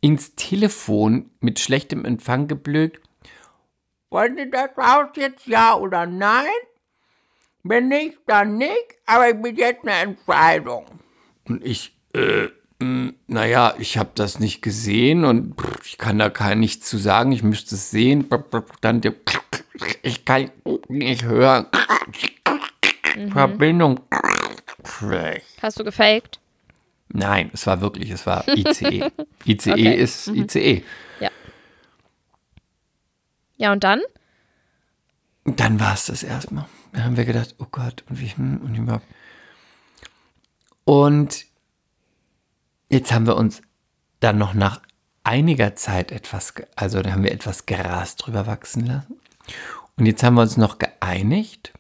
ins Telefon mit schlechtem Empfang geblökt. Wollen Sie das Haus jetzt ja oder nein? Wenn nicht, dann nicht, aber ich bin jetzt eine Entscheidung. Und ich, äh, naja, ich habe das nicht gesehen und ich kann da gar nichts zu sagen. Ich müsste es sehen. Dann, der- ich kann nicht hören. Verbindung. Schlecht. Hast du gefaked? Nein, es war wirklich, es war ICE. ICE Okay. ist ICE. Ja, und dann? Dann war es das erstmal. Da haben wir gedacht, oh Gott, und wie, hm, und überhaupt. Und jetzt haben wir uns dann noch nach einiger Zeit etwas, also da haben wir etwas Gras drüber wachsen lassen. Und jetzt haben wir uns noch geeinigt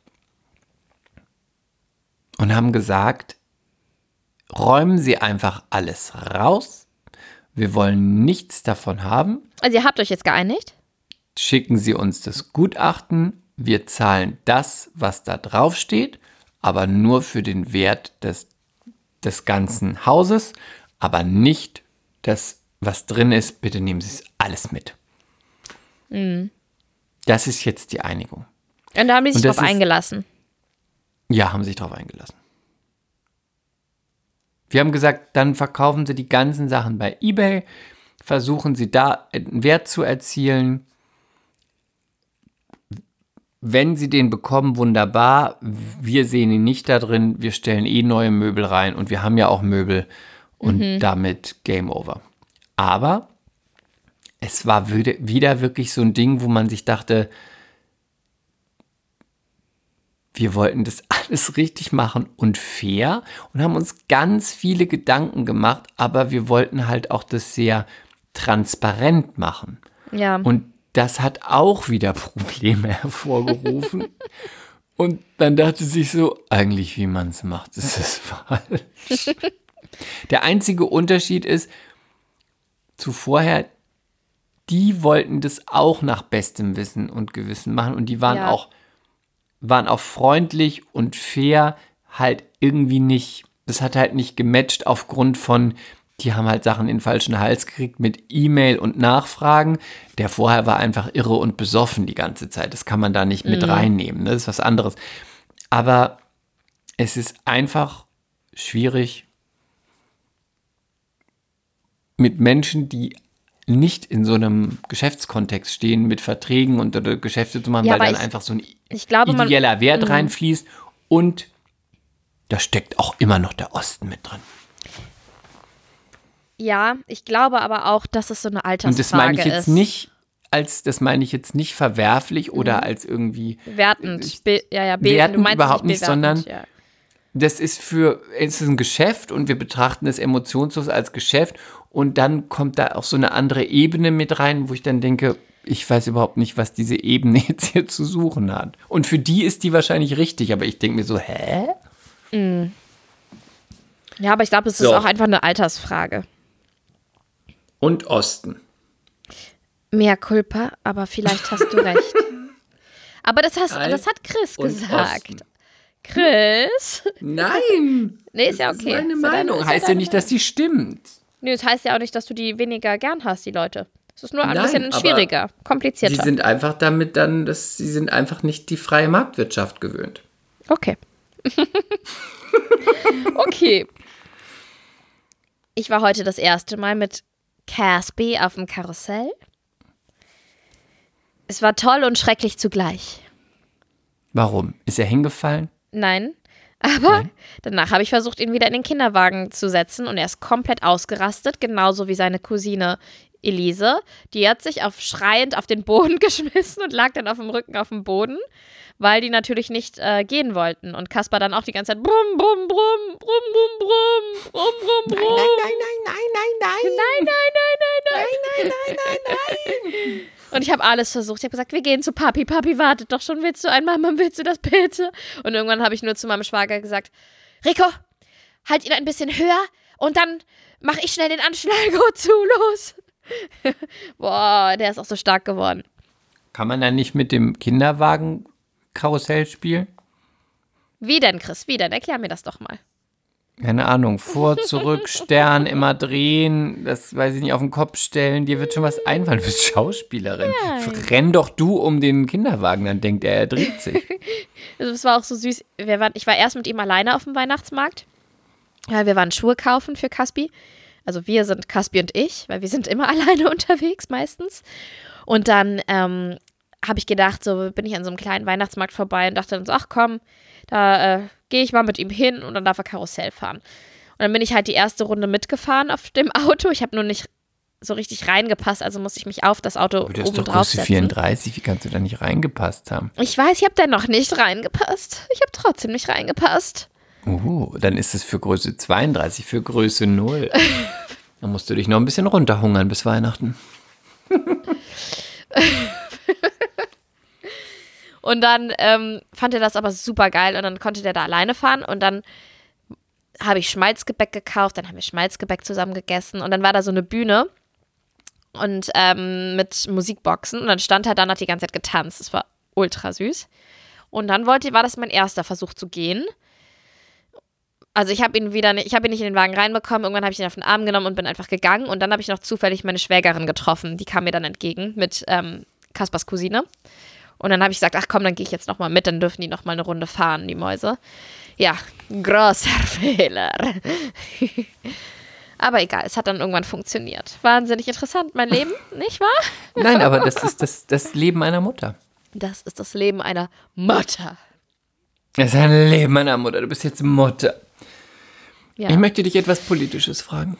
und haben gesagt, räumen Sie einfach alles raus. Wir wollen nichts davon haben. Also ihr habt euch jetzt geeinigt? schicken Sie uns das Gutachten. Wir zahlen das, was da drauf steht, aber nur für den Wert des, des ganzen Hauses, aber nicht das, was drin ist. Bitte nehmen Sie es alles mit. Das ist jetzt die Einigung. Und da haben die sich drauf ist- eingelassen. Ja, haben sich darauf eingelassen. Wir haben gesagt, dann verkaufen Sie die ganzen Sachen bei eBay, versuchen Sie da einen Wert zu erzielen. wenn sie den bekommen, wunderbar. Wir sehen ihn nicht da drin. Wir stellen eh neue Möbel rein und wir haben ja auch Möbel und damit Game Over. Aber es war wieder, wieder wirklich so ein Ding, wo man sich dachte, wir wollten das alles richtig machen und fair und haben uns ganz viele Gedanken gemacht, aber wir wollten halt auch das sehr transparent machen. Ja. Und das hat auch wieder Probleme hervorgerufen. Und dann dachte sich so, eigentlich wie man es macht, ist es falsch. Der einzige Unterschied ist, zuvorher, die wollten das auch nach bestem Wissen und Gewissen machen und die waren Ja. auch waren auch freundlich und fair, halt irgendwie nicht, das hat halt nicht gematcht aufgrund von, die haben halt Sachen in den falschen Hals gekriegt mit E-Mail und Nachfragen. Der vorher war einfach irre und besoffen die ganze Zeit. Das kann man da nicht mit reinnehmen. ne? Das ist was anderes. Aber es ist einfach schwierig mit Menschen, die nicht in so einem Geschäftskontext stehen, mit Verträgen und oder Geschäfte zu machen, Ja, weil dann ich- einfach so ein glaube, man- ideeller Wert reinfließt und da steckt auch immer noch der Osten mit drin. Ja, ich glaube aber auch, dass es so eine Altersfrage Und das meine ich jetzt ist. nicht als, das meine ich jetzt nicht verwerflich Mhm. oder als irgendwie, wertend. Be ja, ja, be Wertend überhaupt nicht, bewertend, sondern- ja. das ist für, es ist ein Geschäft und wir betrachten es emotionslos als Geschäft und dann kommt da auch so eine andere Ebene mit rein, wo ich dann denke, ich weiß überhaupt nicht, was diese Ebene jetzt hier zu suchen hat. Und für die ist die wahrscheinlich richtig, aber ich denke mir so, hä? Ja, aber ich glaube, es ist So. auch einfach eine Altersfrage. Und Osten. Mehr Culpa, aber vielleicht hast du recht. aber das, hast, das hat Chris und gesagt. Osten. Chris? Nein! Nee, ist ja Das ist okay. meine Ist ja deine- Meinung. ist heißt ja nicht, dass die stimmt. Nee, das heißt ja auch nicht, dass du die weniger gern hast, die Leute. Es ist nur ein Nein, bisschen schwieriger, Sie komplizierter. sind einfach damit dann, dass sie sind einfach nicht die freie Marktwirtschaft gewöhnt. Okay. okay. Ich war heute das erste Mal mit Casby auf dem Karussell. Es war toll und schrecklich zugleich. Warum? Ist er hingefallen? Nein. Aber danach habe ich versucht, ihn wieder in den Kinderwagen zu setzen und er ist komplett ausgerastet, genauso wie seine Cousine Elise. Die hat sich auf schreiend auf den Boden geschmissen und lag dann auf dem Rücken auf dem Boden, weil die natürlich nicht äh, gehen wollten. Und Kaspar dann auch die ganze Zeit brumm, brumm, brumm, brumm, brumm, brumm, brumm, brumm, brumm. nein, nein, nein, nein. Nein, nein, nein, nein, nein, nein, nein, nein, nein. Und ich habe alles versucht. Ich habe gesagt, wir gehen zu Papi. Papi wartet doch schon. Willst du einmal, Mama, willst du das bitte? Und irgendwann habe ich nur zu meinem Schwager gesagt, Rico, halt ihn ein bisschen höher und dann mache ich schnell den Anschnallgurt zu. Los. Boah, der ist auch so stark geworden. Kann man dann nicht mit dem Kinderwagen Karussell spielen? Wie denn, Chris? Wie denn? Erklär mir das doch mal. Keine Ahnung, vor, zurück, Stern, immer drehen, das weiß ich nicht, auf den Kopf stellen. Dir wird schon was einfallen. Du bist Schauspielerin. Renn doch du um den Kinderwagen, dann denkt er, er dreht sich. Also es war auch so süß. Wir waren, ich war erst mit ihm alleine auf dem Weihnachtsmarkt. Ja, wir waren Schuhe kaufen für Caspi. Also wir sind Caspi und ich, weil wir sind immer alleine unterwegs meistens. Und dann ähm, habe ich gedacht, so bin ich an so einem kleinen Weihnachtsmarkt vorbei und dachte dann so, ach komm, da äh, gehe ich mal mit ihm hin und dann darf er Karussell fahren. Und dann bin ich halt die erste Runde mitgefahren auf dem Auto. Ich habe nur nicht so richtig reingepasst, also musste ich mich auf das Auto Aber du hast oben doch drauf Größe setzen. 34, wie kannst du da nicht reingepasst haben? Ich weiß, ich habe da noch nicht reingepasst. Ich habe trotzdem nicht reingepasst. Uh, dann ist es für Größe 32, für Größe 0. Dann musst du dich noch ein bisschen runterhungern bis Weihnachten. Und dann ähm, fand er das aber super geil und dann konnte der da alleine fahren und dann habe ich Schmalzgebäck gekauft, dann haben wir Schmalzgebäck zusammen gegessen und dann war da so eine Bühne und ähm, mit Musikboxen und dann stand er da und hat die ganze Zeit getanzt. Das war ultra süß. Und dann wollte, war das mein erster Versuch zu gehen. Also ich habe ihn wieder nicht, ich habe ihn nicht in den Wagen reinbekommen. Irgendwann habe ich ihn auf den Arm genommen und bin einfach gegangen. Und dann habe ich noch zufällig meine Schwägerin getroffen. Die kam mir dann entgegen mit ähm, Kaspers Cousine. Und dann habe ich gesagt, ach komm, dann gehe ich jetzt noch mal mit, dann dürfen die noch mal eine Runde fahren, die Mäuse. Ja, großer Fehler. Aber egal, es hat dann irgendwann funktioniert. Wahnsinnig interessant, mein Leben, nicht wahr? Nein, aber das ist das, das Leben einer Mutter. Das ist das Leben einer Mutter. Das ist ein Leben meiner Mutter. Du bist jetzt Mutter. Ja. Ich möchte dich etwas Politisches fragen.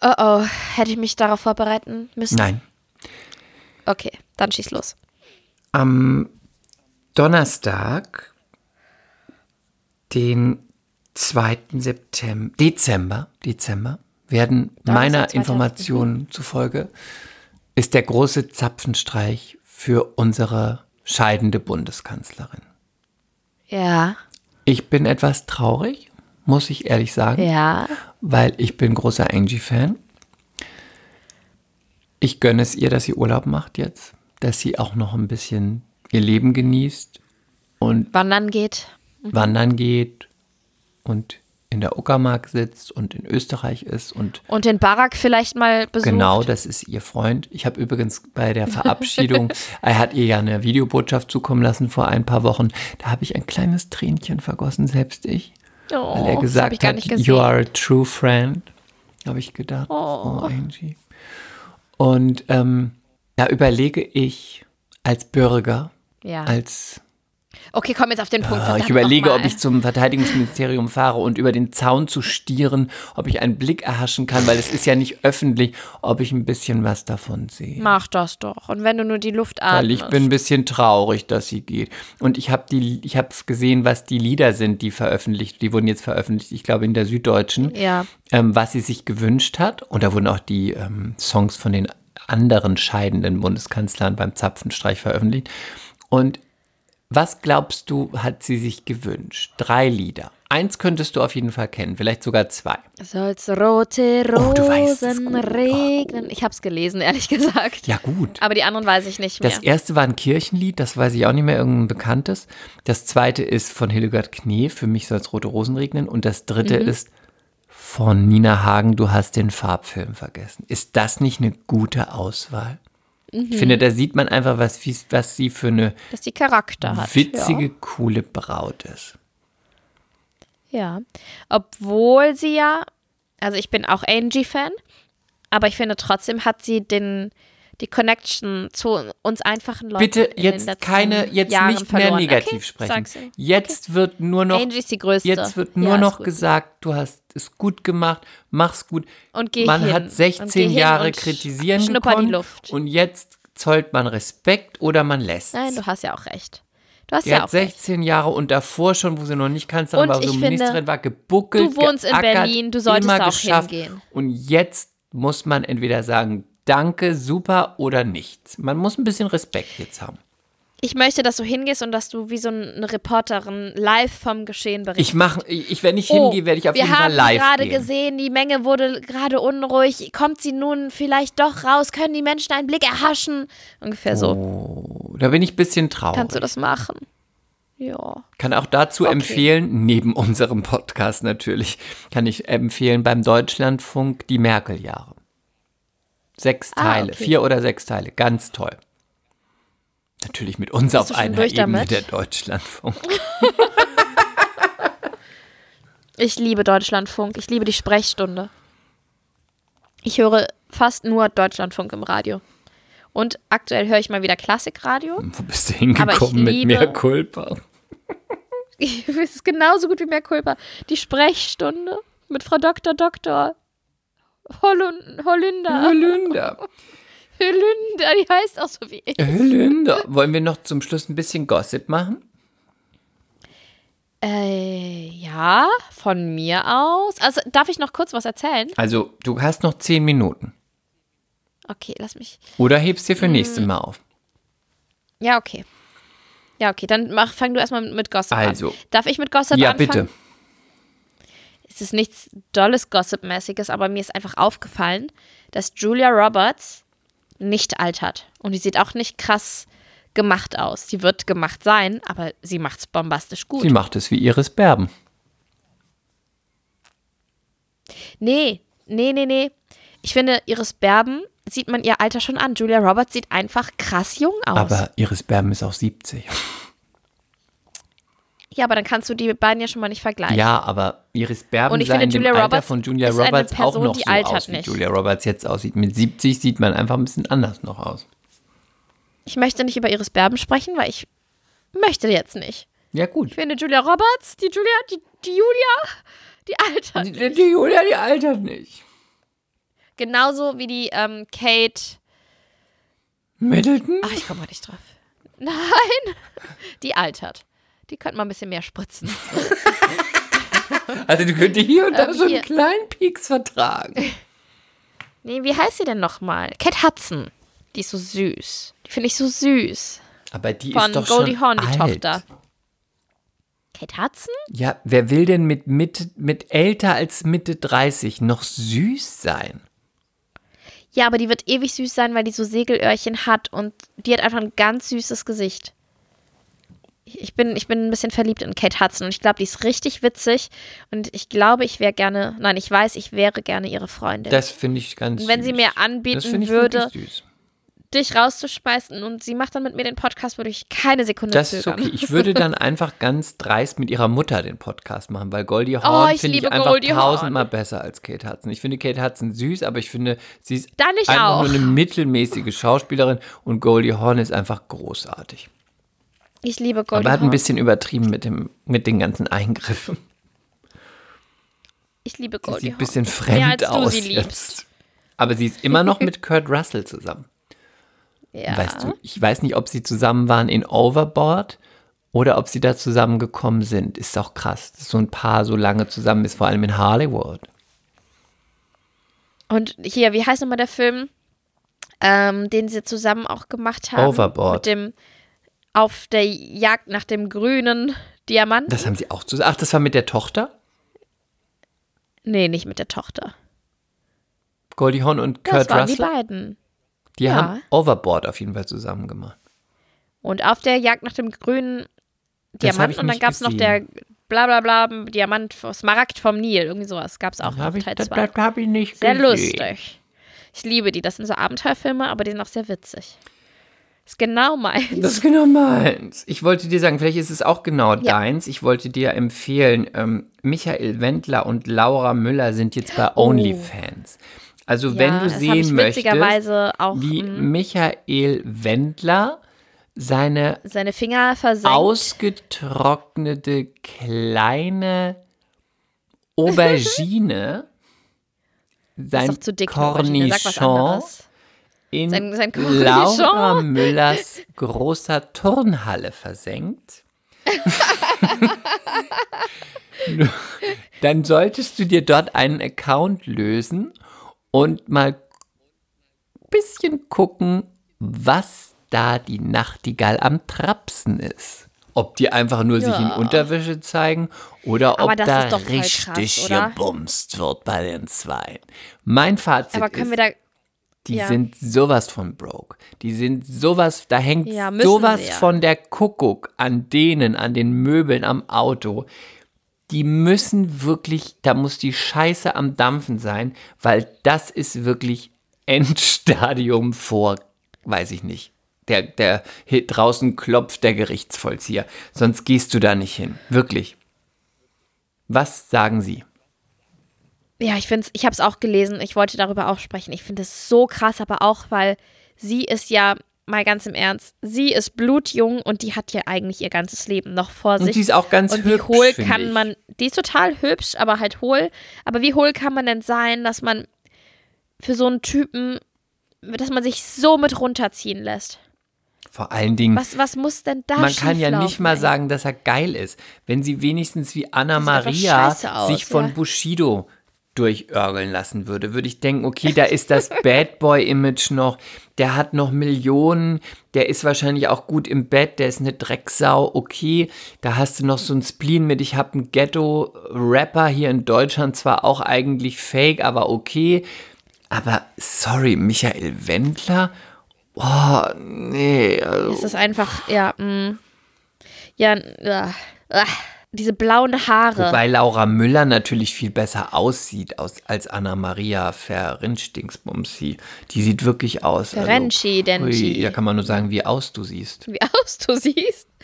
Oh oh, hätte ich mich darauf vorbereiten müssen? Nein. Okay, dann schieß los. Am Donnerstag, den 2. September, Dezember, Dezember, werden meiner 2. Information zufolge, ist der große Zapfenstreich für unsere scheidende Bundeskanzlerin. Ja, Ich bin etwas traurig, muss ich ehrlich sagen. ja. weil ich bin großer Angie-Fan. Ich gönne es ihr, dass sie Urlaub macht jetzt, dass sie auch noch ein bisschen ihr Leben genießt und Wandern geht. wandern geht und in der Uckermark sitzt und in Österreich ist und Und den Barack vielleicht mal besucht. genau, das ist ihr Freund. Ich habe übrigens bei der Verabschiedung, er hat ihr ja eine Videobotschaft zukommen lassen vor ein paar Wochen, da habe ich ein kleines Tränchen vergossen, selbst ich. Oh, weil er hab gesagt hat, you are a true friend, habe ich gedacht. Oh, Angie. Und ähm, da überlege ich als Bürger, Ja. als Okay, komm jetzt auf den Punkt. äh, verdammt ich überlege, ob ich zum Verteidigungsministerium fahre und über den Zaun zu stieren, ob ich einen Blick erhaschen kann, weil es ist ja nicht öffentlich, ob ich ein bisschen was davon sehe. Mach das doch. Und wenn du nur die Luft atmest. Weil ich bin ein bisschen traurig, dass sie geht. Und ich habe die, ich habe gesehen, was die Lieder sind, die veröffentlicht, die wurden jetzt veröffentlicht, ich glaube in der Süddeutschen, Ja. ähm, was sie sich gewünscht hat. Und da wurden auch die ähm, Songs von den anderen scheidenden Bundeskanzlern beim Zapfenstreich veröffentlicht. Und was glaubst du, hat sie sich gewünscht? Drei Lieder. Eins könntest du auf jeden Fall kennen, vielleicht sogar zwei. Soll's rote Oh, du weißt es Rosen gut. regnen. Ich hab's gelesen, ehrlich gesagt. Ja, gut. Aber die anderen weiß ich nicht mehr. Das erste war ein Kirchenlied, das weiß ich auch nicht mehr, irgendein bekanntes. Das zweite ist von Hildegard Knee, für mich soll es rote Rosen regnen. Und das dritte Mhm. ist von Nina Hagen, du hast den Farbfilm vergessen. Ist das nicht eine gute Auswahl? Mhm. Ich finde, da sieht man einfach, was, wie- was sie für eine Dass die Charakter hat. witzige, coole Braut ist. Ja. ja. Obwohl sie ja, also ich bin auch Angie-Fan, aber ich finde trotzdem hat sie den, die Connection zu uns einfachen Leuten. Bitte in jetzt keine, jetzt Jahren nicht mehr verloren. negativ okay, sprechen. Jetzt wird nur noch, Angie ist die größte. jetzt wird Ja, nur ist noch gut. gesagt, du hast es gut gemacht, mach's gut. Und geh man hin. hat Und 16 geh hin Jahre kritisieren schnupper die gekonnt Luft. und jetzt zollt man Respekt oder man lässt. Nein, du hast ja auch recht. Du hast Die ja auch recht. 16 Jahre und davor schon, wo sie noch nicht Kanzlerin Und war, so ich finde, Ministerin war, gebuckelt, du wohnst in geackert, Berlin, du solltest auch geschafft. hingehen. Und jetzt muss man entweder sagen, danke, super oder nichts. Man muss ein bisschen Respekt jetzt haben. Ich möchte, dass du hingehst und dass du wie so eine Reporterin live vom Geschehen berichtest. Ich mache, ich, wenn ich hingehe, werde ich auf Oh, wir jeden Fall haben live gerade gehen. gesehen, die Menge wurde gerade unruhig. Kommt sie nun vielleicht doch raus? Können die Menschen einen Blick erhaschen? Ungefähr so. Oh, da bin ich ein bisschen traurig. Kannst du das machen? Ja. Kann auch dazu Okay. empfehlen, neben unserem Podcast natürlich, kann ich empfehlen beim Deutschlandfunk die Merkel-Jahre. Sechs Ah, Teile, okay. vier oder sechs Teile, ganz toll. Natürlich mit uns auf du schon einer Ebene der Deutschlandfunk. Ich liebe Deutschlandfunk. Ich liebe die Sprechstunde. Ich höre fast nur Deutschlandfunk im Radio. Und aktuell höre ich mal wieder Klassikradio. Wo bist du hingekommen mit mehr Culpa? Es ist genauso gut wie mehr Culpa. Die Sprechstunde mit Frau Dr. Dr. Hollun Holünder. Hölünder. Holünder, die heißt auch so wie ich. Hölünder. Wollen wir noch zum Schluss ein bisschen Gossip machen? Äh, ja, von mir aus. Also, darf ich noch kurz was erzählen? Also, du hast noch zehn Minuten. Okay, lass mich. Oder hebst dir für Mm. nächstes Mal auf. Ja, okay. Ja, okay, dann mach, fang du erstmal mit Gossip Also. an. Darf ich mit Gossip Ja, anfangen? bitte. Es ist nichts dolles Gossip-mäßiges, aber mir ist einfach aufgefallen, dass Julia Roberts nicht altert. Und die sieht auch nicht krass gemacht aus. Sie wird gemacht sein, aber sie macht's bombastisch gut. Sie macht es wie Iris Berben. Nee, nee, nee, nee. Ich finde, Iris Berben sieht man ihr Alter schon an. Julia Roberts sieht einfach krass jung aus. Aber Iris Berben ist auch 70. ja, aber dann kannst du die beiden ja schon mal nicht vergleichen. Ja, aber Iris Berben Und ich sah finde, in dem Julia Alter Roberts von Julia Roberts auch Person, noch die so altert aus, wie nicht. Julia Roberts jetzt aussieht. Mit 70 sieht man einfach ein bisschen anders noch aus. Ich möchte nicht über Iris Berben sprechen, weil ich möchte jetzt nicht. Ja, gut. Ich finde Julia Roberts, die Julia, die, die Julia, die altert. Die, die Julia, die altert nicht. Genauso wie die ähm, Kate. Middleton? Ach, ich komme mal nicht drauf. Nein, die altert. Die könnte mal ein bisschen mehr spritzen. Also, du könntest hier und da Ähm, so einen hier. kleinen Pieks vertragen. Nee, wie heißt sie denn nochmal? Kate Hudson. Die ist so süß. Die finde ich so süß. Aber die Von ist doch Goldie schon Hawn, die alt. Tochter. Kate Hudson? Ja, wer will denn mit, mit, mit älter als Mitte 30 noch süß sein? Ja, aber die wird ewig süß sein, weil die so Segelöhrchen hat und die hat einfach ein ganz süßes Gesicht. Ich bin, ich bin ein bisschen verliebt in Kate Hudson und ich glaube, die ist richtig witzig und ich glaube, ich wäre gerne, nein, ich weiß, ich wäre gerne ihre Freundin. Das finde ich ganz und wenn süß. sie mir anbieten würde, dich rauszuspeisen und sie macht dann mit mir den Podcast, würde ich keine Sekunde Das ist zögern. okay. Ich würde dann einfach ganz dreist mit ihrer Mutter den Podcast machen, weil Goldie Hawn Oh, finde ich einfach Goldie tausendmal besser als Kate Hudson. Ich finde Kate Hudson süß, aber ich finde, sie ist einfach auch. nur eine mittelmäßige Schauspielerin und Goldie Hawn ist einfach großartig. Ich liebe Goldie aber hat ein bisschen übertrieben mit, dem, mit den ganzen Eingriffen. Ich liebe Sie Goldie sieht ein bisschen fremd aus sie jetzt. Aber sie ist immer noch mit Kurt Russell zusammen. Ja. Weißt du, ich weiß nicht, ob sie zusammen waren in Overboard oder ob sie da zusammengekommen sind. Ist auch krass, dass so ein Paar so lange zusammen ist, vor allem in Hollywood. Und hier, wie heißt nochmal der Film, ähm, den sie zusammen auch gemacht haben? Overboard. Mit dem auf der Jagd nach dem grünen Diamanten? Das haben sie auch zusammen. Ach, das war mit der Tochter? nee, nicht mit der Tochter. Goldie Hawn und Das Kurt waren die Russell? beiden. Die ja. haben Overboard auf jeden Fall zusammen gemacht. Und auf der Jagd nach dem grünen Das Diamant und dann gab es noch der bla bla bla Diamant, Smaragd vom Nil, irgendwie sowas gab es auch noch, Hab ich, Teil das, 2. das hab ich nicht Sehr gesehen. lustig. Ich liebe die, das sind so Abenteuerfilme, aber die sind auch sehr witzig. Ist genau meins. Das ist genau meins. Ich wollte dir sagen, vielleicht ist es auch genau deins. Ich wollte dir empfehlen, ähm, Michael Wendler und Laura Müller sind jetzt bei OnlyFans. Also wenn Oh. Ja, du das hab sehen möchtest, auch, wie mm. Michael Wendler seine Seine Finger versenkt. ausgetrocknete kleine Aubergine, sein Cornichon. In Sein- sein Laura. Müllers großer Turnhalle versenkt. Dann solltest du dir dort einen Account lösen und mal ein bisschen gucken, was da die Nachtigall am Trapsen ist. Ob die einfach nur sich in Ja. Unterwäsche zeigen oder Aber ob da ist krass, richtig oder? gebumst wird bei den zwei. Mein Fazit Aber ist, können wir da. Die Ja. sind sowas von broke. Die sind sowas, da hängt Ja, sowas ja. von der Kuckuck an denen, an den Möbeln, am Auto. Die müssen wirklich, da muss die Scheiße am Dampfen sein, weil das ist wirklich Endstadium vor, weiß ich nicht. Der, der draußen klopft der Gerichtsvollzieher. Sonst gehst du da nicht hin. Wirklich. Was sagen Sie? Ja, ich finde ich habe es auch gelesen. Ich wollte darüber auch sprechen. Ich finde es so krass, aber auch, weil sie ist ja, mal ganz im Ernst, sie ist blutjung und die hat ja eigentlich ihr ganzes Leben noch vor sich. Und die ist auch ganz Und wie hübsch, hohl find kann ich. man, die ist total hübsch, aber halt hohl. Aber wie hohl kann man denn sein, dass man für so einen Typen, dass man sich so mit runterziehen lässt? Vor allen Dingen, Was, was muss denn da Man kann ja nicht mal ey? sagen, dass er geil ist. Wenn sie wenigstens wie Anna Maria sich von ja. Bushido durchörgeln lassen würde, würde ich denken, okay, da ist das Bad Boy-Image noch, der hat noch Millionen, der ist wahrscheinlich auch gut im Bett, der ist eine Drecksau, okay, da hast du noch so ein Spleen mit, ich habe einen Ghetto-Rapper hier in Deutschland, zwar auch eigentlich fake, aber okay, aber sorry, Michael Wendler, oh, nee, also, Es ist einfach, ja, mh. ja, äh, äh, diese blauen Haare. Wobei Laura Müller natürlich viel besser aussieht aus, als Anna Maria Ferenc-Dingsbumsi. Die sieht wirklich aus. also, Ferenci, Denci. ui, Da kann man nur sagen, wie aus du siehst. Wie aus du siehst.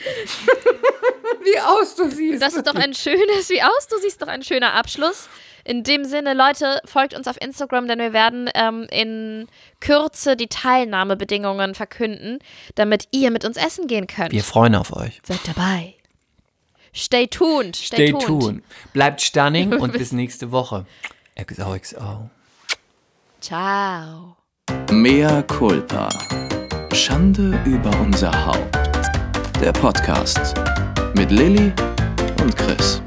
Wie aus du siehst. Das ist doch ein schönes, wie aus du siehst, doch ein schöner Abschluss. In dem Sinne, Leute, folgt uns auf Instagram, denn wir werden ähm, in Kürze die Teilnahmebedingungen verkünden, damit ihr mit uns essen gehen könnt. Wir freuen auf euch. Seid dabei. Stay tuned. Stay, Stay tuned. Bleibt stunning und bis nächste Woche. XOXO. Ciao. Mea culpa. Schande über unser Haupt. Der Podcast mit Lilly und Chris.